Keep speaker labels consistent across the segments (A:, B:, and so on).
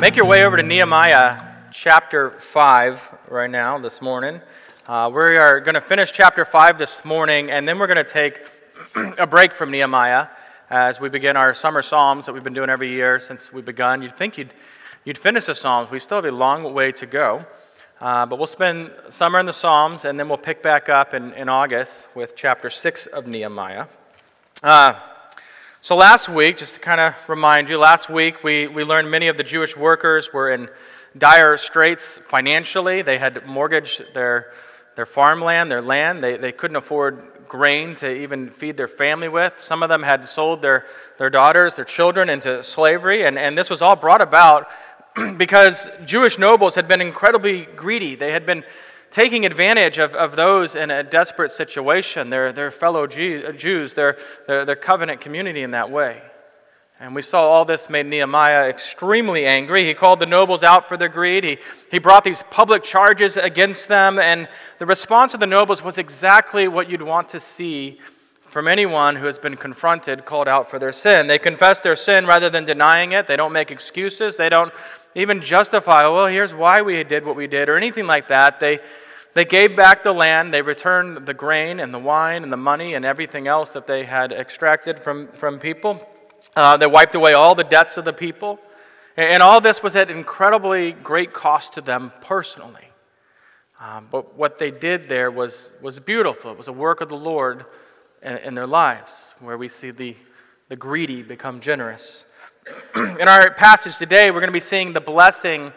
A: Make your way over to Nehemiah chapter 5 right now, this morning. Uh, we are going to finish chapter 5 this morning, and then we're going to take a break from Nehemiah as we begin our summer Psalms that we've been doing every year since we begun. You'd think you'd, you'd finish the Psalms. We still have a long way to go. Uh, but we'll spend summer in the Psalms, and then we'll pick back up in, in August with chapter 6 of Nehemiah. Uh, so, last week, just to kind of remind you, last week we, we learned many of the Jewish workers were in dire straits financially. They had mortgaged their, their farmland, their land. They, they couldn't afford grain to even feed their family with. Some of them had sold their, their daughters, their children into slavery. And, and this was all brought about because Jewish nobles had been incredibly greedy. They had been taking advantage of, of those in a desperate situation, their, their fellow Jews, their, their, their covenant community in that way. And we saw all this made Nehemiah extremely angry. He called the nobles out for their greed. He, he brought these public charges against them. And the response of the nobles was exactly what you'd want to see from anyone who has been confronted, called out for their sin. They confess their sin rather than denying it. They don't make excuses. They don't even justify, well, here's why we did what we did, or anything like that. They, they gave back the land, they returned the grain and the wine and the money and everything else that they had extracted from, from people. Uh, they wiped away all the debts of the people. And all this was at incredibly great cost to them personally. Um, but what they did there was, was beautiful. It was a work of the Lord in, in their lives, where we see the, the greedy become generous. In our passage today, we're going to be seeing the blessing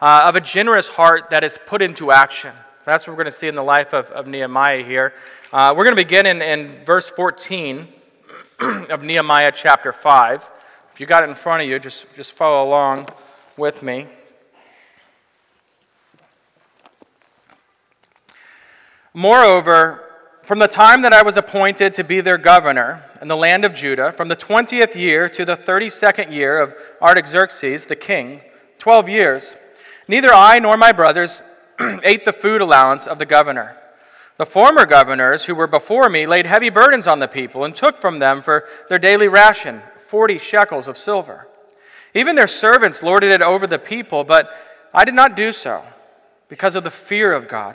A: uh, of a generous heart that is put into action. That's what we're going to see in the life of, of Nehemiah here. Uh, we're going to begin in, in verse 14 of Nehemiah chapter 5. If you got it in front of you, just, just follow along with me. Moreover, from the time that I was appointed to be their governor in the land of Judah, from the 20th year to the 32nd year of Artaxerxes the king, 12 years, neither I nor my brothers ate the food allowance of the governor. The former governors who were before me laid heavy burdens on the people and took from them for their daily ration 40 shekels of silver. Even their servants lorded it over the people, but I did not do so because of the fear of God.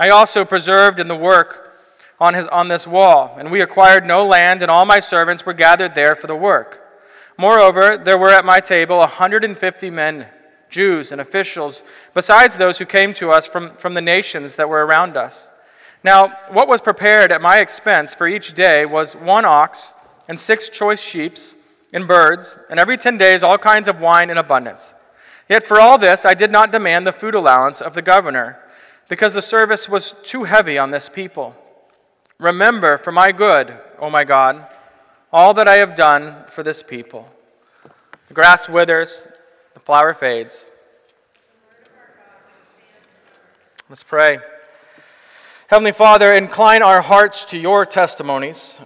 A: I also preserved in the work on, his, on this wall, and we acquired no land, and all my servants were gathered there for the work. Moreover, there were at my table 150 men, Jews and officials, besides those who came to us from, from the nations that were around us. Now, what was prepared at my expense for each day was one ox and six choice sheep and birds, and every ten days all kinds of wine in abundance. Yet for all this I did not demand the food allowance of the governor, because the service was too heavy on this people. Remember for my good, O my God, all that I have done for this people. The grass withers, the flower fades. Let's pray. Heavenly Father, incline our hearts to your testimonies.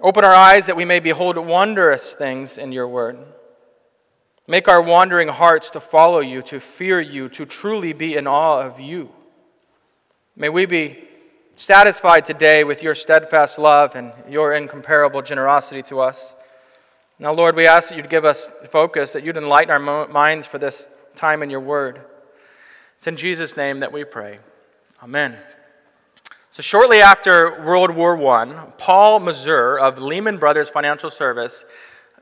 A: Open our eyes that we may behold wondrous things in your word. Make our wandering hearts to follow you, to fear you, to truly be in awe of you. May we be satisfied today with your steadfast love and your incomparable generosity to us. Now, Lord, we ask that you'd give us focus, that you'd enlighten our minds for this time in your word. It's in Jesus' name that we pray. Amen. So, shortly after World War I, Paul Mazur of Lehman Brothers Financial Service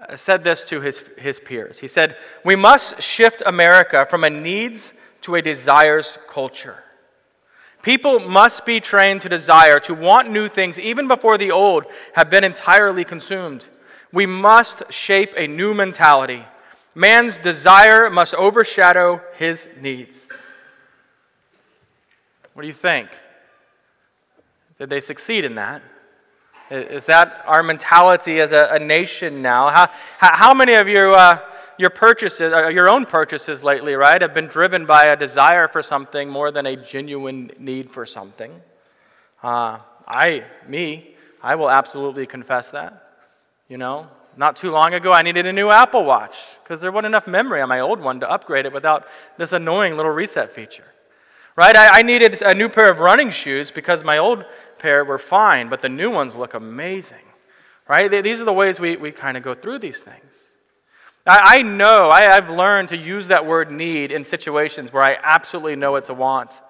A: uh, said this to his, his peers. He said, We must shift America from a needs to a desires culture. People must be trained to desire, to want new things even before the old have been entirely consumed. We must shape a new mentality. Man's desire must overshadow his needs. What do you think? Did they succeed in that? Is that our mentality as a, a nation now? How, how many of you uh, your purchases, uh, your own purchases lately, right, have been driven by a desire for something more than a genuine need for something. Uh, I, me, I will absolutely confess that. You know, not too long ago, I needed a new Apple Watch because there wasn't enough memory on my old one to upgrade it without this annoying little reset feature. Right? I, I needed a new pair of running shoes because my old pair were fine, but the new ones look amazing. Right? These are the ways we, we kind of go through these things. I, I know, I, have learned to use that word need in situations where I absolutely know it's a want.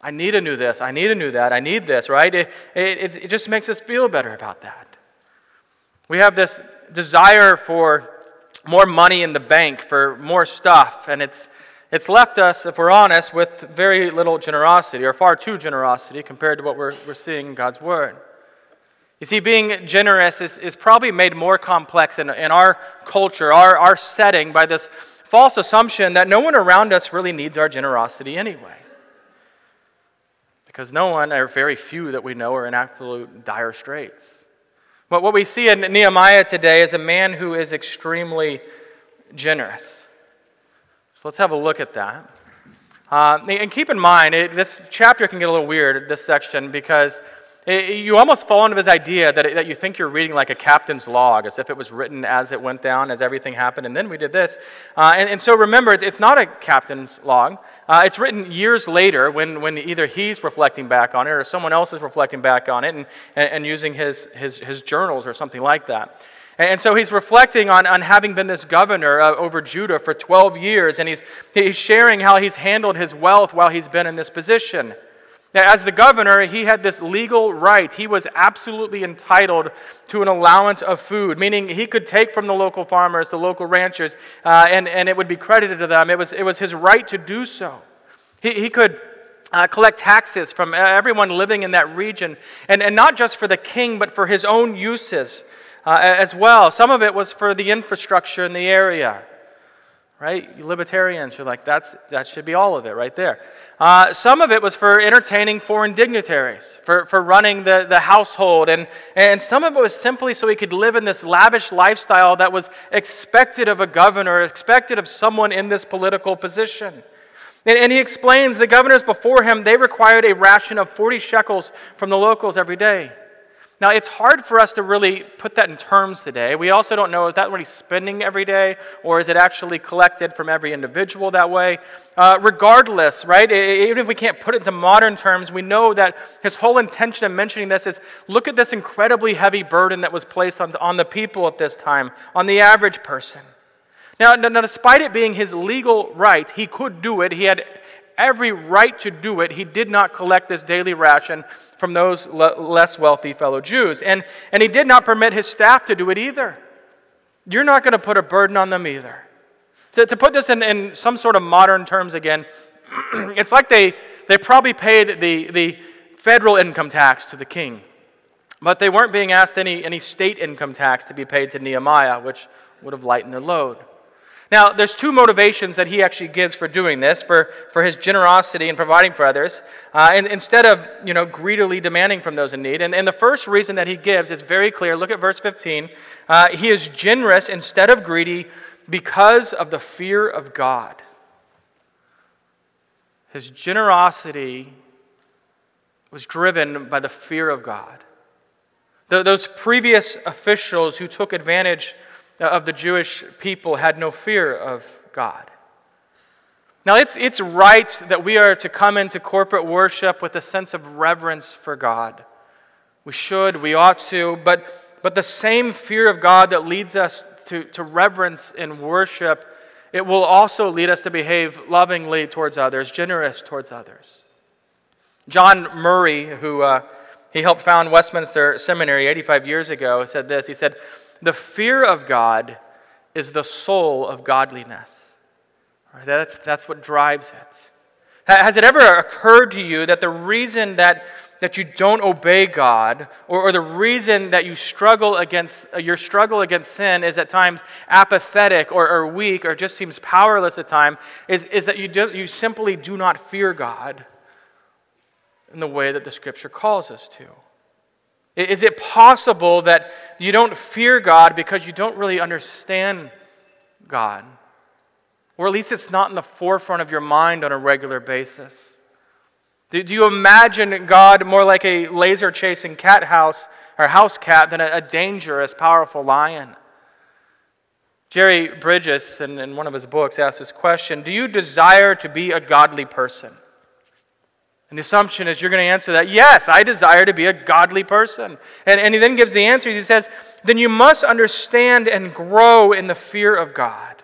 A: I need a new this, I need a new that, I need this, right? It, it, it just makes us feel better about that. We have this desire for more money in the bank, for more stuff, and it's, it's left us, if we're honest, with very little generosity, or far too generosity compared to what we're, we're seeing in God's Word. You see, being generous is, is probably made more complex in, in our culture, our, our setting, by this false assumption that no one around us really needs our generosity anyway. Because no one, or very few that we know, are in absolute dire straits. But what we see in Nehemiah today is a man who is extremely generous. So let's have a look at that. Uh, and keep in mind, it, this chapter can get a little weird, this section, because you almost fall into this idea that, that you think you're reading like a captain's log, as if it was written as it went down, as everything happened, and then we did this. Uh, and, and, so remember, it's, it's, not a captain's log. Uh, it's written years later when, when either he's reflecting back on it or someone else is reflecting back on it and, and, and using his, his, his journals or something like that. And so he's reflecting on, on having been this governor uh, over Judah for 12 years, and he's, he's sharing how he's handled his wealth while he's been in this position. Now, as the governor, he had this legal right. He was absolutely entitled to an allowance of food, meaning he could take from the local farmers, the local ranchers, uh, and, and it would be credited to them. It was, it was his right to do so. He, he could uh, collect taxes from everyone living in that region, and, and not just for the king, but for his own uses uh, as well. Some of it was for the infrastructure in the area right? You libertarians are like, that's, that should be all of it right there. Uh, some of it was for entertaining foreign dignitaries, for, for running the, the household, and, and some of it was simply so he could live in this lavish lifestyle that was expected of a governor, expected of someone in this political position. And, and he explains the governors before him, they required a ration of 40 shekels from the locals every day. Now, it's hard for us to really put that in terms today. We also don't know is that he's spending every day, or is it actually collected from every individual that way? Uh, regardless, right, even if we can't put it into modern terms, we know that his whole intention of mentioning this is look at this incredibly heavy burden that was placed on, on the people at this time, on the average person. Now, now, despite it being his legal right, he could do it. He had every right to do it, he did not collect this daily ration from those le- less wealthy fellow Jews. And, and he did not permit his staff to do it either. You're not going to put a burden on them either. To, to put this in, in some sort of modern terms again, it's like they, they probably paid the, the federal income tax to the king, but they weren't being asked any, any state income tax to be paid to Nehemiah, which would have lightened their load. Now, there's two motivations that he actually gives for doing this, for, for his generosity and providing for others, uh, and instead of, you know, greedily demanding from those in need. And, and the first reason that he gives is very clear. Look at verse 15. Uh, he is generous instead of greedy because of the fear of God. His generosity was driven by the fear of God. Those previous officials who took advantage of the Jewish people had no fear of God. Now, it's, it's right that we are to come into corporate worship with a sense of reverence for God. We should, we ought to, but, but the same fear of God that leads us to, to reverence in worship, it will also lead us to behave lovingly towards others, generous towards others. John Murray, who uh, he helped found Westminster Seminary 85 years ago, said this. He said, the fear of God is the soul of godliness. That's, that's what drives it. Has it ever occurred to you that the reason that, that you don't obey God, or, or the reason that you struggle against uh, your struggle against sin is at times apathetic or, or weak or just seems powerless at times, is, is that you, do, you simply do not fear God in the way that the scripture calls us to? Is it possible that you don't fear God because you don't really understand God? Or at least it's not in the forefront of your mind on a regular basis. Do, you imagine God more like a laser chasing cat house or house cat than a, dangerous, powerful lion? Jerry Bridges, in, in one of his books, asks this question Do you desire to be a godly person? And the assumption is you're going to answer that, yes, I desire to be a godly person. And, and he then gives the answer. He says, then you must understand and grow in the fear of God.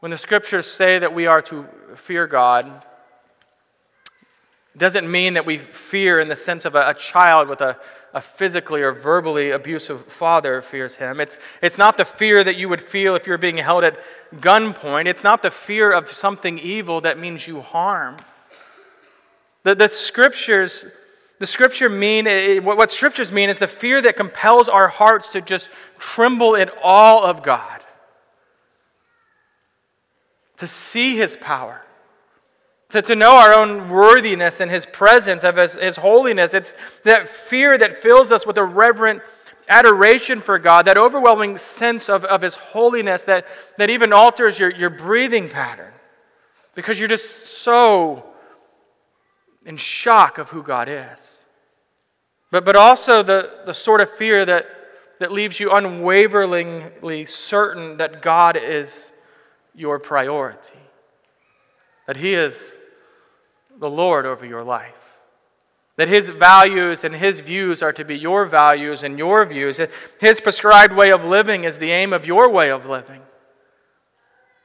A: When the scriptures say that we are to fear God, it doesn't mean that we fear in the sense of a, a child with a, a physically or verbally abusive father fears him. It's, it's not the fear that you would feel if you're being held at gunpoint. It's not the fear of something evil that means you harm. The, the scriptures, the scripture mean, eh, what, what scriptures mean is the fear that compels our hearts to just tremble in awe of God, to see his power to, to know our own worthiness and His presence, of His, His holiness. It's that fear that fills us with a reverent adoration for God, that overwhelming sense of, of His holiness that, that even alters your, your breathing pattern because you're just so in shock of who God is. But, but also the, the sort of fear that, that leaves you unwaveringly certain that God is your priority, that He is the Lord over your life. That his values and his views are to be your values and your views. His prescribed way of living is the aim of your way of living.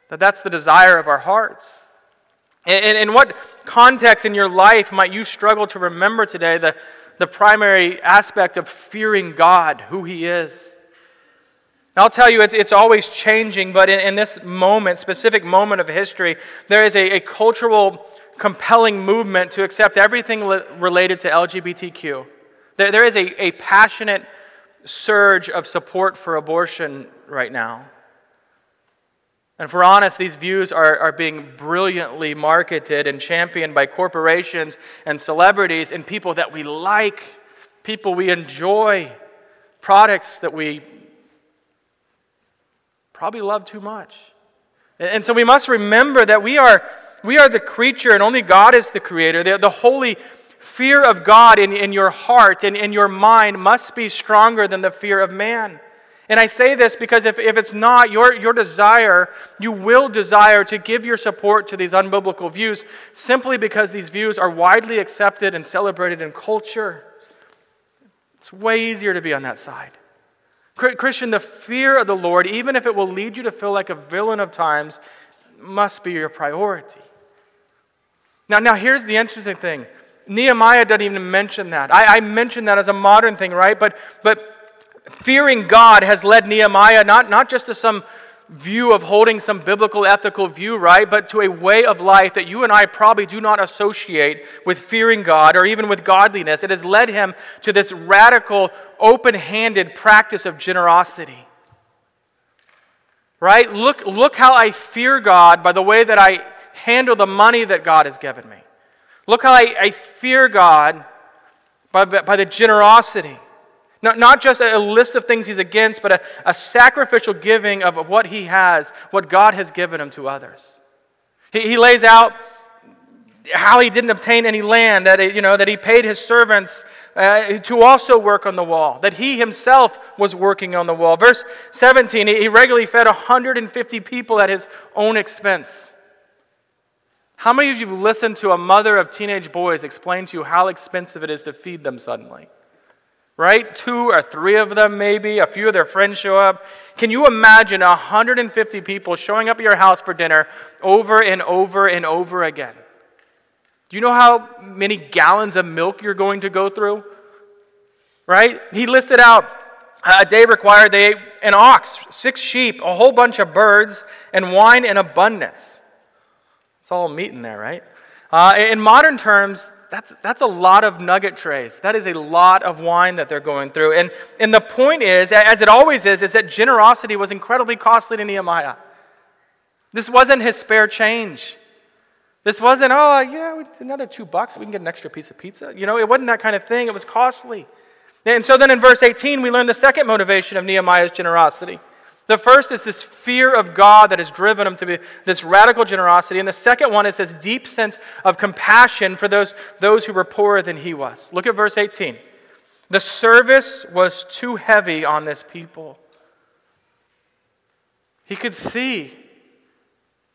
A: That that's the desire of our hearts. And in what context in your life might you struggle to remember today the, the primary aspect of fearing God, who He is? I'll tell you, it's, it's always changing, but in, in this moment, specific moment of history, there is a, a cultural compelling movement to accept everything related to LGBTQ. There, there is a, a passionate surge of support for abortion right now. And if we're honest, these views are, are being brilliantly marketed and championed by corporations and celebrities and people that we like, people we enjoy, products that we probably love too much. And so we must remember that we are we are the creature, and only God is the creator. The, the holy fear of God in, in your heart and in your mind must be stronger than the fear of man. And I say this because if, if it's not your, your desire, you will desire to give your support to these unbiblical views simply because these views are widely accepted and celebrated in culture. It's way easier to be on that side. Christian, the fear of the Lord, even if it will lead you to feel like a villain of times, must be your priority. Now, now here's the interesting thing. Nehemiah doesn't even mention that. I, I mention that as a modern thing, right? But, but fearing God has led Nehemiah not, not just to some view of holding some biblical ethical view, right? But to a way of life that you and I probably do not associate with fearing God or even with godliness. It has led him to this radical, open handed practice of generosity. Right? Look, look how I fear God by the way that I handle the money that God has given me. Look how I, I fear God by, by the generosity. Not, not just a list of things he's against, but a, a sacrificial giving of what he has, what God has given him to others. He, he lays out how he didn't obtain any land, that, you know, that he paid his servants uh, to also work on the wall, that he himself was working on the wall. Verse 17, he regularly fed 150 people at his own expense. How many of you have listened to a mother of teenage boys explain to you how expensive it is to feed them suddenly? Right? Two or three of them, maybe. A few of their friends show up. Can you imagine 150 people showing up at your house for dinner over and over and over again? Do you know how many gallons of milk you're going to go through? Right? He listed out a day required they ate an ox, six sheep, a whole bunch of birds, and wine in abundance. It's all meat in there, right? Uh, in modern terms, that's, that's a lot of nugget trays. That is a lot of wine that they're going through. And, and the point is, as it always is, is that generosity was incredibly costly to Nehemiah. This wasn't his spare change. This wasn't, oh, uh, yeah, another two bucks, we can get an extra piece of pizza. You know, it wasn't that kind of thing. It was costly. And so then in verse 18, we learn the second motivation of Nehemiah's generosity. The first is this fear of God that has driven him to be this radical generosity. And the second one is this deep sense of compassion for those, those who were poorer than he was. Look at verse 18. The service was too heavy on this people. He could see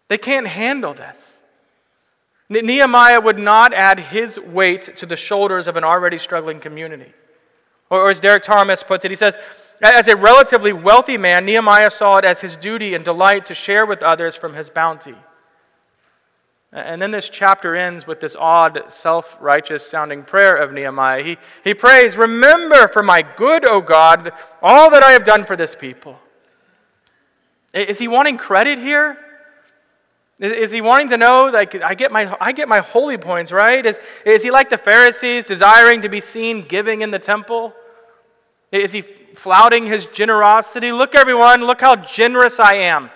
A: they can't handle this. Nehemiah would not add his weight to the shoulders of an already struggling community. Or, as Derek Thomas puts it, he says, as a relatively wealthy man, Nehemiah saw it as his duty and delight to share with others from his bounty. And then this chapter ends with this odd, self righteous sounding prayer of Nehemiah. He, he prays, Remember for my good, O God, all that I have done for this people. Is he wanting credit here? Is he wanting to know, like, I get my, I get my holy points, right? Is, is he like the Pharisees, desiring to be seen giving in the temple? Is he flouting his generosity? Look, everyone, look how generous I am.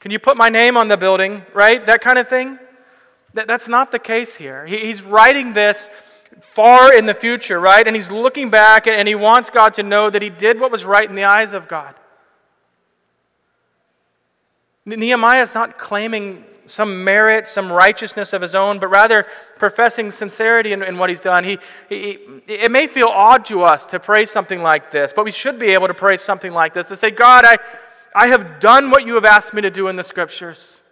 A: Can you put my name on the building, right? That kind of thing. That, that's not the case here. He, he's writing this far in the future, right? And he's looking back and he wants God to know that he did what was right in the eyes of God. Nehemiah is not claiming some merit, some righteousness of his own, but rather professing sincerity in, in what he's done. He, he, it may feel odd to us to pray something like this, but we should be able to pray something like this to say, God, I, I have done what you have asked me to do in the scriptures.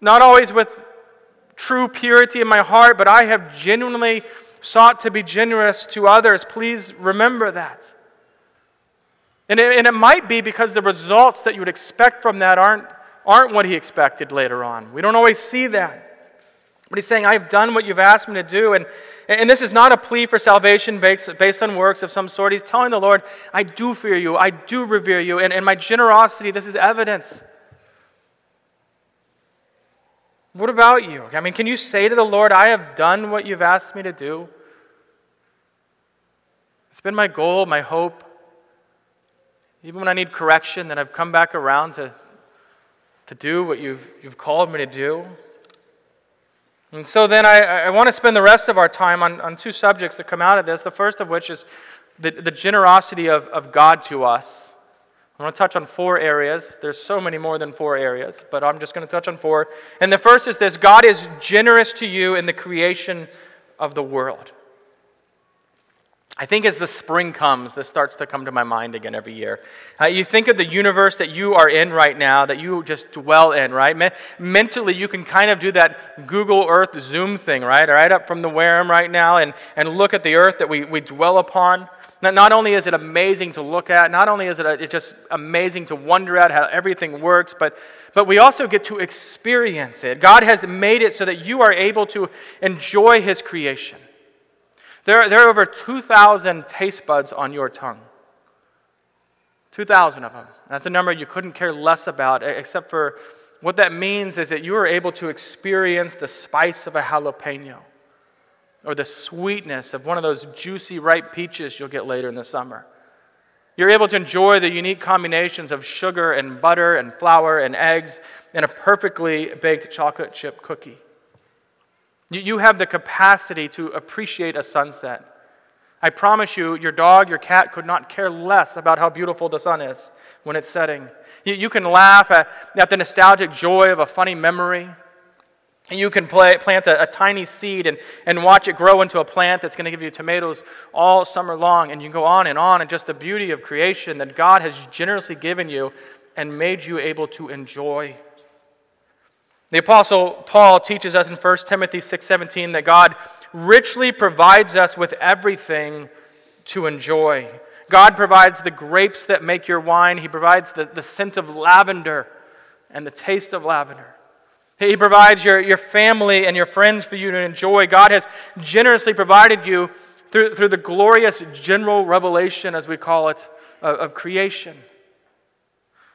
A: Not always with true purity in my heart, but I have genuinely sought to be generous to others. Please remember that. And it, and it might be because the results that you would expect from that aren't, aren't what he expected later on. We don't always see that. But he's saying, I've done what you've asked me to do. And, and this is not a plea for salvation based, based on works of some sort. He's telling the Lord, I do fear you, I do revere you, and, and my generosity, this is evidence. What about you? I mean, can you say to the Lord, I have done what you've asked me to do? It's been my goal, my hope. Even when I need correction, that I've come back around to, to do what you've, you've called me to do. And so then I, I want to spend the rest of our time on, on two subjects that come out of this. The first of which is the, the generosity of, of God to us. I want to touch on four areas. There's so many more than four areas, but I'm just going to touch on four. And the first is this God is generous to you in the creation of the world. I think as the spring comes, this starts to come to my mind again every year. Uh, you think of the universe that you are in right now, that you just dwell in, right? Me- mentally, you can kind of do that Google Earth Zoom thing, right? Right up from the Wareham right now and, and look at the earth that we, we dwell upon. Not, not only is it amazing to look at, not only is it a, it's just amazing to wonder at how everything works, but, but we also get to experience it. God has made it so that you are able to enjoy His creation. There, there are over 2,000 taste buds on your tongue. 2,000 of them. That's a number you couldn't care less about, except for what that means is that you are able to experience the spice of a jalapeno or the sweetness of one of those juicy, ripe peaches you'll get later in the summer. You're able to enjoy the unique combinations of sugar and butter and flour and eggs in a perfectly baked chocolate chip cookie. You have the capacity to appreciate a sunset. I promise you, your dog, your cat could not care less about how beautiful the sun is when it's setting. You can laugh at, at the nostalgic joy of a funny memory. You can play, plant a, a, tiny seed and, and watch it grow into a plant that's going to give you tomatoes all summer long. And you can go on and on, and just the beauty of creation that God has generously given you and made you able to enjoy. The apostle Paul teaches us in 1 Timothy 6:17 that God richly provides us with everything to enjoy. God provides the grapes that make your wine. He provides the, the scent of lavender and the taste of lavender. He provides your, your family and your friends for you to enjoy. God has generously provided you through, through the glorious general revelation, as we call it, of, of creation.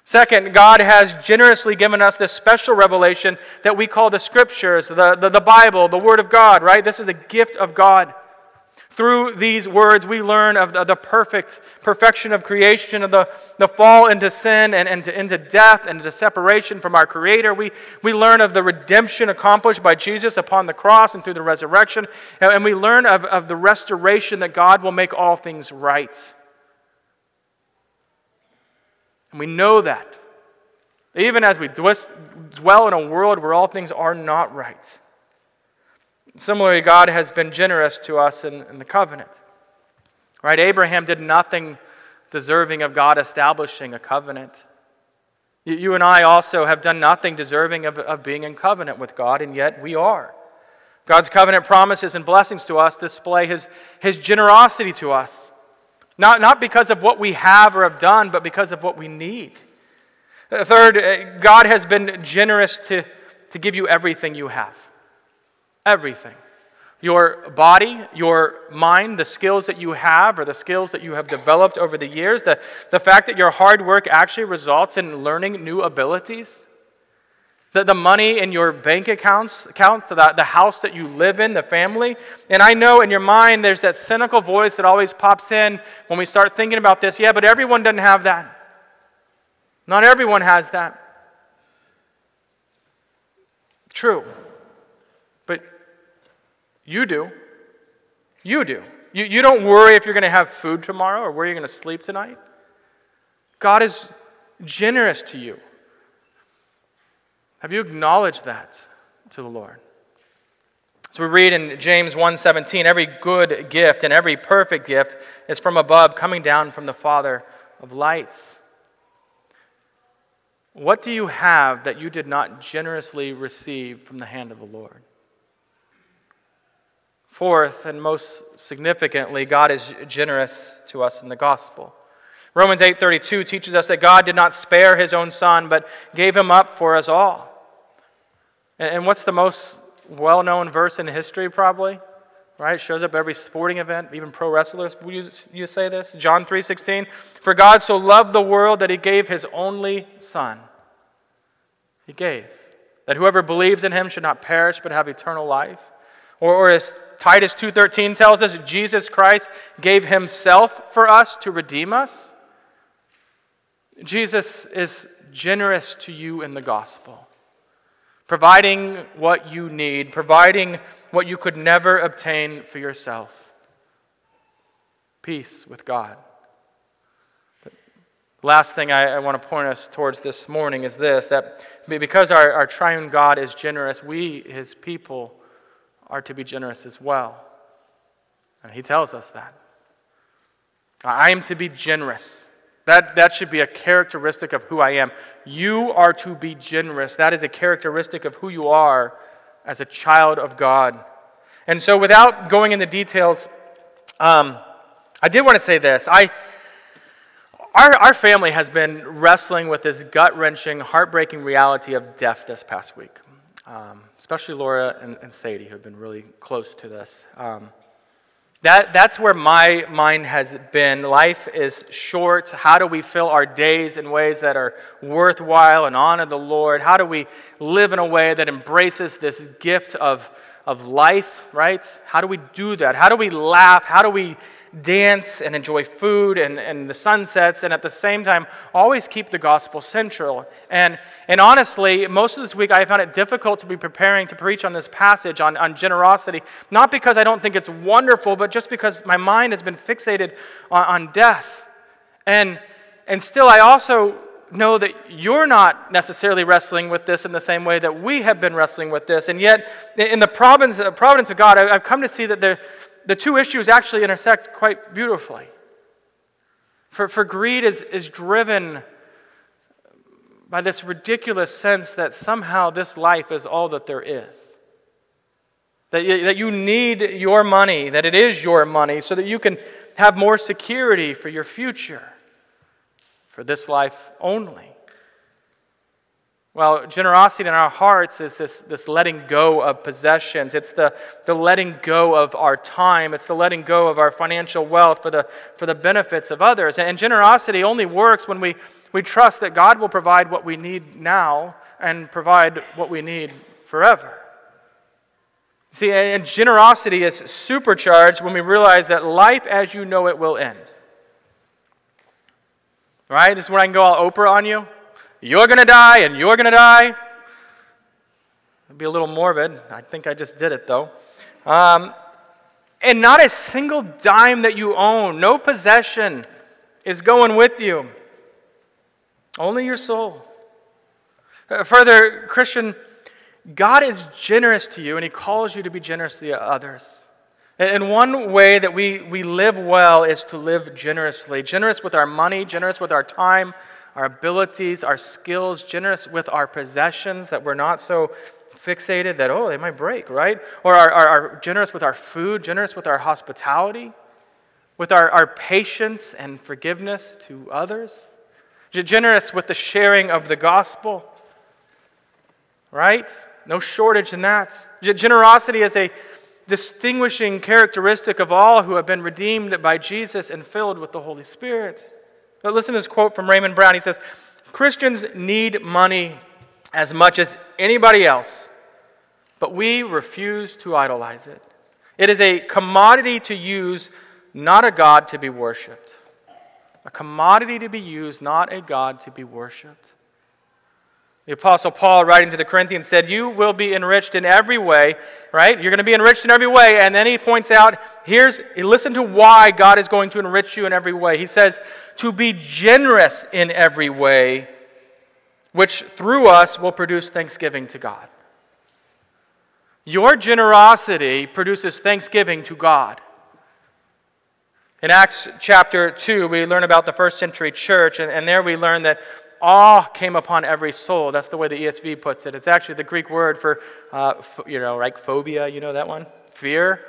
A: Second, God has generously given us this special revelation that we call the scriptures, the, the, the, Bible, the Word of God, right? This is the gift of God. Through these words, we learn of the, the perfect perfection of creation, of the, the fall into sin and, and to, into death and the separation from our Creator. We, we learn of the redemption accomplished by Jesus upon the cross and through the resurrection. And, and we learn of, of the restoration that God will make all things right. And we know that. Even as we dwell in a world where all things are not right. Similarly, God has been generous to us in, in the covenant. Right? Abraham did nothing deserving of God establishing a covenant. You and I also have done nothing deserving of, of being in covenant with God, and yet we are. God's covenant promises and blessings to us display his, his generosity to us. Not, not because of what we have or have done, but because of what we need. Third, uh, God has been generous to, to give you everything you have. Everything your body, your mind, the skills that you have or the skills that you have developed over the years, the, the fact that your hard work actually results in learning new abilities, the, the money in your bank accounts, account, the, the house that you live in, the family. And I know in your mind there's that cynical voice that always pops in when we start thinking about this. Yeah, but everyone doesn't have that. Not everyone has that. True. But you do. You do. You, you don't worry if you're going to have food tomorrow or where you're going to sleep tonight. God is generous to you. Have you acknowledged that to the Lord? So we read in James 1:17, every good gift and every perfect gift is from above, coming down from the Father of lights. What do you have that you did not generously receive from the hand of the Lord? Fourth, and most significantly, God is generous to us in the gospel. Romans 8:32 teaches us that God did not spare his own son but gave him up for us all. And what's the most well-known verse in history probably? Right? It shows up every sporting event, even pro wrestlers you, you say this. John 3:16, "For God so loved the world that he gave his only son." He gave that whoever believes in him should not perish but have eternal life. Or, or as Titus 2:13 tells us, Jesus Christ gave himself for us to redeem us. Jesus is generous to you in the gospel, providing what you need, providing what you could never obtain for yourself. Peace with God. The last thing I, I want to point us towards this morning is this that because our, our triune God is generous, we, his people, are to be generous as well. And he tells us that. I am to be generous. That, that should be a characteristic of who I am. You are to be generous. That is a characteristic of who you are as a child of God. And so, without going into details, um, I did want to say this. I, our, our family has been wrestling with this gut wrenching, heartbreaking reality of death this past week um, especially Laura and, and, Sadie, who have been really close to this. Um, that, that's where my mind has been. Life is short. How do we fill our days in ways that are worthwhile and honor the Lord? How do we live in a way that embraces this gift of, of life, right? How do we do that? How do we laugh? How do we dance and enjoy food and, and the sunsets, and at the same time, always keep the gospel central. And, and honestly, most of this week, I found it difficult to be preparing to preach on this passage on, on generosity, not because I don't think it's wonderful, but just because my mind has been fixated on, on death. And, and still, I also know that you're not necessarily wrestling with this in the same way that we have been wrestling with this. And yet, in the providence, providence of God, I've come to see that there, the two issues actually intersect quite beautifully. For, for greed is, is driven by this ridiculous sense that somehow this life is all that there is. That that you need your money, that it is your money, so that you can have more security for your future, for this life only. Well, generosity in our hearts is this, this letting go of possessions. It's the, the letting go of our time. It's the letting go of our financial wealth for the, for the benefits of others. And generosity only works when we, we trust that God will provide what we need now and provide what we need forever. See, and generosity is supercharged when we realize that life as you know it will end. Right? This is where I can go all Oprah on you. You're going to die, and you're going to die. It'd be a little morbid. I think I just did it, though. Um, and not a single dime that you own, no possession is going with you. Only your soul. Uh, further, Christian, God is generous to you, and He calls you to be generous to others. And one way that we, we live well is to live generously generous with our money, generous with our time, our abilities, our skills, generous with our possessions, that we're not so fixated that, oh, they might break, right? Or are, are, are generous with our food, generous with our hospitality, with our, our patience and forgiveness to others, generous with the sharing of the gospel, right? No shortage in that. Generosity is a distinguishing characteristic of all who have been redeemed by Jesus and filled with the Holy Spirit. But listen to this quote from Raymond Brown. He says, Christians need money as much as anybody else, but we refuse to idolize it. It is a commodity to use, not a God to be worshiped. A commodity to be used, not a God to be worshiped. The Apostle Paul, writing to the Corinthians, said, You will be enriched in every way, right? You're going to be enriched in every way. And then he points out, here's, listen to why God is going to enrich you in every way. He says, To be generous in every way, which through us will produce thanksgiving to God. Your generosity produces thanksgiving to God. In Acts chapter 2, we learn about the first century church, and, and there we learn that awe came upon every soul. That's the way the ESV puts it. It's actually the Greek word for, uh, you know, like phobia, you know that one? Fear.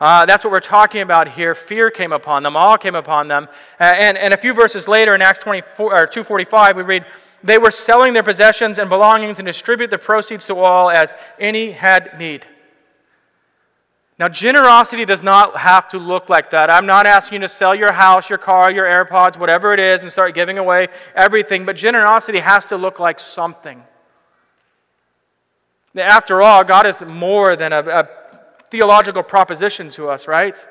A: Uh, that's what we're talking about here. Fear came upon them, awe came upon them. Uh, and, and a few verses later in Acts 24, or 2.45, we read, They were selling their possessions and belongings and distribute the proceeds to all as any had need. Now, generosity does not have to look like that. I'm not asking you to sell your house, your car, your AirPods, whatever it is, and start giving away everything, but generosity has to look like something. After all, God is more than a, a theological proposition to us, right?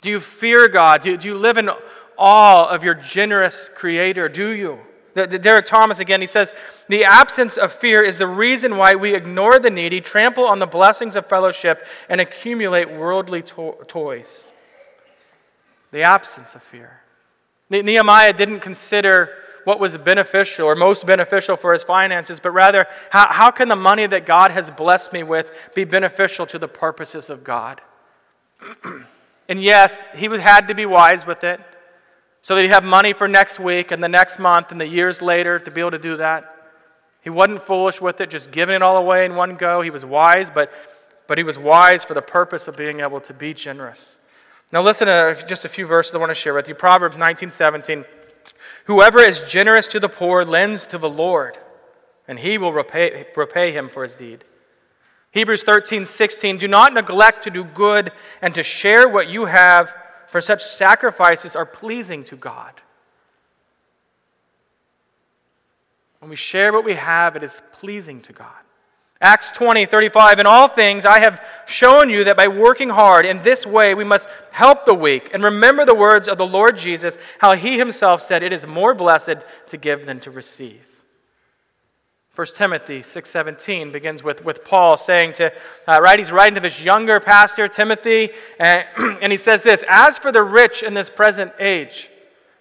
A: Do you fear God? Do, do you live in awe of your generous Creator? Do you? The, the Derek Thomas again, he says, the absence of fear is the reason why we ignore the needy, trample on the blessings of fellowship, and accumulate worldly to- toys. The absence of fear. Nehemiah didn't consider what was beneficial or most beneficial for his finances, but rather, how, how can the money that God has blessed me with be beneficial to the purposes of God? and yes, he had to be wise with it so that he'd have money for next week and the next month and the years later to be able to do that. He wasn't foolish with it, just giving it all away in one go. He was wise, but, but he was wise for the purpose of being able to be generous. Now, listen to just a few verses I want to share with you. Proverbs 19 17. Whoever is generous to the poor lends to the Lord, and he will repay, repay him for his deed. Hebrews 13 16. Do not neglect to do good and to share what you have for such sacrifices are pleasing to God. When we share what we have, it is pleasing to God. Acts 20, 35. In all things, I have shown you that by working hard in this way, we must help the weak. And remember the words of the Lord Jesus, how he himself said, It is more blessed to give than to receive. 1 Timothy 6.17 begins with, with Paul saying to, uh, right, he's writing to this younger pastor, Timothy, and, and he says this, As for the rich in this present age,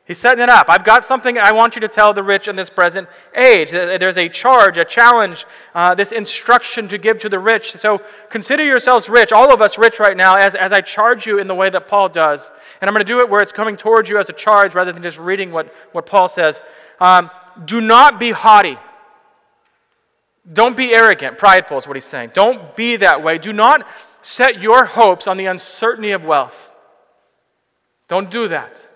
A: he's setting it up. I've got something I want you to tell the rich in this present age. There's a charge, a challenge, uh, this instruction to give to the rich. So consider yourselves rich, all of us rich right now, as, as I charge you in the way that Paul does. And I'm going to do it where it's coming towards you as a charge rather than just reading what, what Paul says. Um, do not be haughty don't be arrogant, prideful is what he's saying. Don't be that way. Do not set your hopes on the uncertainty of wealth. Don't do that.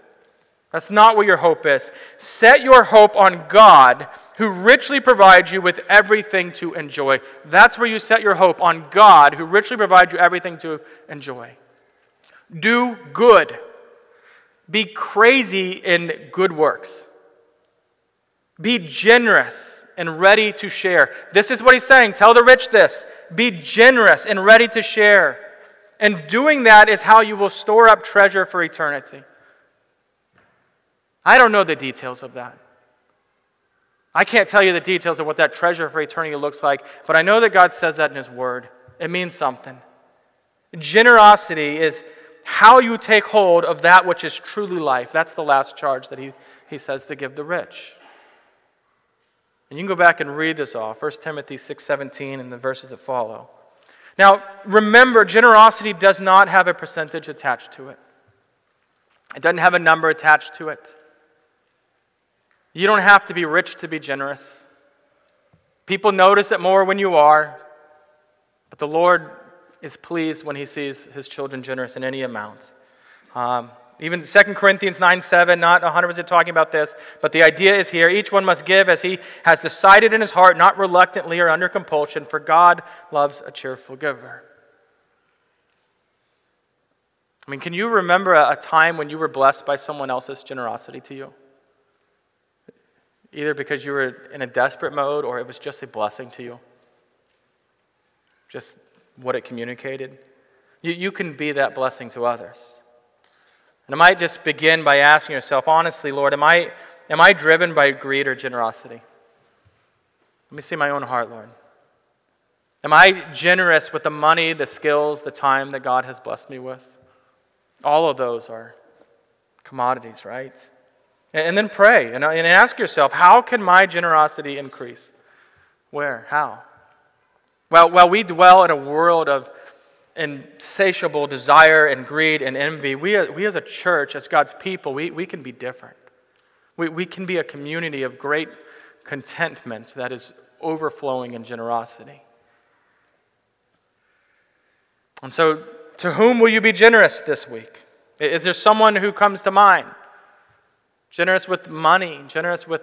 A: That's not what your hope is. Set your hope on God, who richly provides you with everything to enjoy. That's where you set your hope on God, who richly provides you everything to enjoy. Do good. Be crazy in good works. Be generous and ready to share. This is what he's saying. Tell the rich this. Be generous and ready to share. And doing that is how you will store up treasure for eternity. I don't know the details of that. I can't tell you the details of what that treasure for eternity looks like, but I know that God says that in His Word. It means something. Generosity is how you take hold of that which is truly life. That's the last charge that He, he says to give the rich. And you can go back and read this off, 1 Timothy 6:17 and the verses that follow. Now, remember, generosity does not have a percentage attached to it. It doesn't have a number attached to it. You don't have to be rich to be generous. People notice it more when you are, but the Lord is pleased when he sees his children generous in any amount. Um, even 2 Corinthians 9 7, not 100% talking about this, but the idea is here each one must give as he has decided in his heart, not reluctantly or under compulsion, for God loves a cheerful giver. I mean, can you remember a, time when you were blessed by someone else's generosity to you? Either because you were in a desperate mode or it was just a blessing to you. Just what it communicated. You, you can be that blessing to others. And I might just begin by asking yourself, honestly, Lord, am I, am I driven by greed or generosity? Let me see my own heart, Lord. Am I generous with the money, the skills, the time that God has blessed me with? All of those are commodities, right? And then pray uh, and ask yourself, how can my generosity increase? Where? How? Well, while we dwell in a world of insatiable desire and greed and envy, we, we as a church, as God's people, we, we can be different. We, we can be a community of great contentment that is overflowing in generosity. And so, to whom will you be generous this week? Is there someone who comes to mind? Generous with money, generous with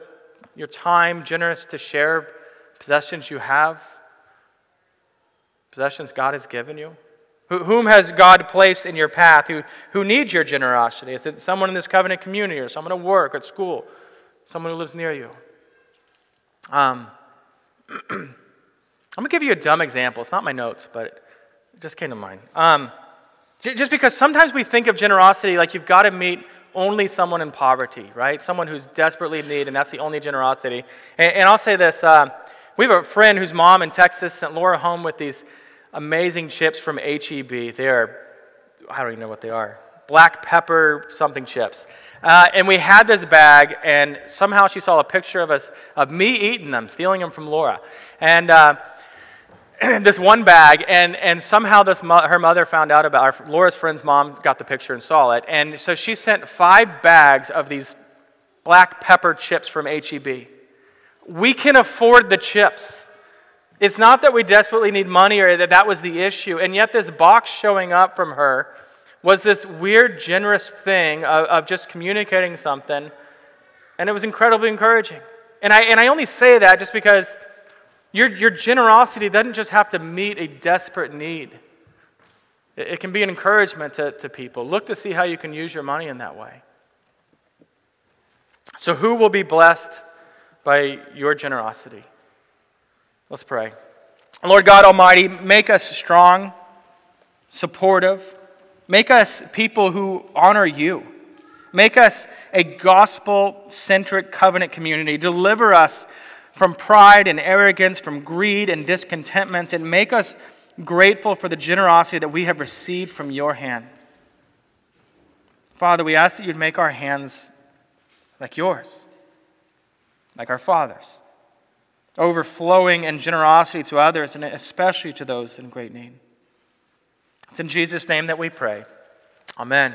A: your time, generous to share possessions you have, possessions God has given you? Whom has God placed in your path who, who needs your generosity? Is it someone in this covenant community or someone at work, or at school, someone who lives near you? Um, I'm going to give you a dumb example. It's not my notes, but it just came to mind. Um, just because sometimes we think of generosity like you've got to meet only someone in poverty, right? Someone who's desperately in need, and that's the only generosity. And, and I'll say this uh, we have a friend whose mom in Texas sent Laura home with these amazing chips from HEB. They are, I don't even know what they are, black pepper something chips. Uh, and we had this bag, and somehow she saw a picture of us, of me eating them, stealing them from Laura. And uh, this one bag, and, and somehow this mo- her mother found out about our, Laura's friend's mom got the picture and saw it. And so she sent five bags of these black pepper chips from HEB. We can afford the chips. It's not that we desperately need money or that that was the issue. And yet, this box showing up from her was this weird, generous thing of, of just communicating something. And it was incredibly encouraging. And I, and I only say that just because your, your generosity doesn't just have to meet a desperate need, it, it can be an encouragement to, to people. Look to see how you can use your money in that way. So, who will be blessed by your generosity? Let's pray. Lord God Almighty, make us strong, supportive. Make us people who honor you. Make us a gospel centric covenant community. Deliver us from pride and arrogance, from greed and discontentment, and make us grateful for the generosity that we have received from your hand. Father, we ask that you'd make our hands like yours, like our Father's overflowing in generosity to others, and especially to those in great need. It's in Jesus' name that we pray. Amen.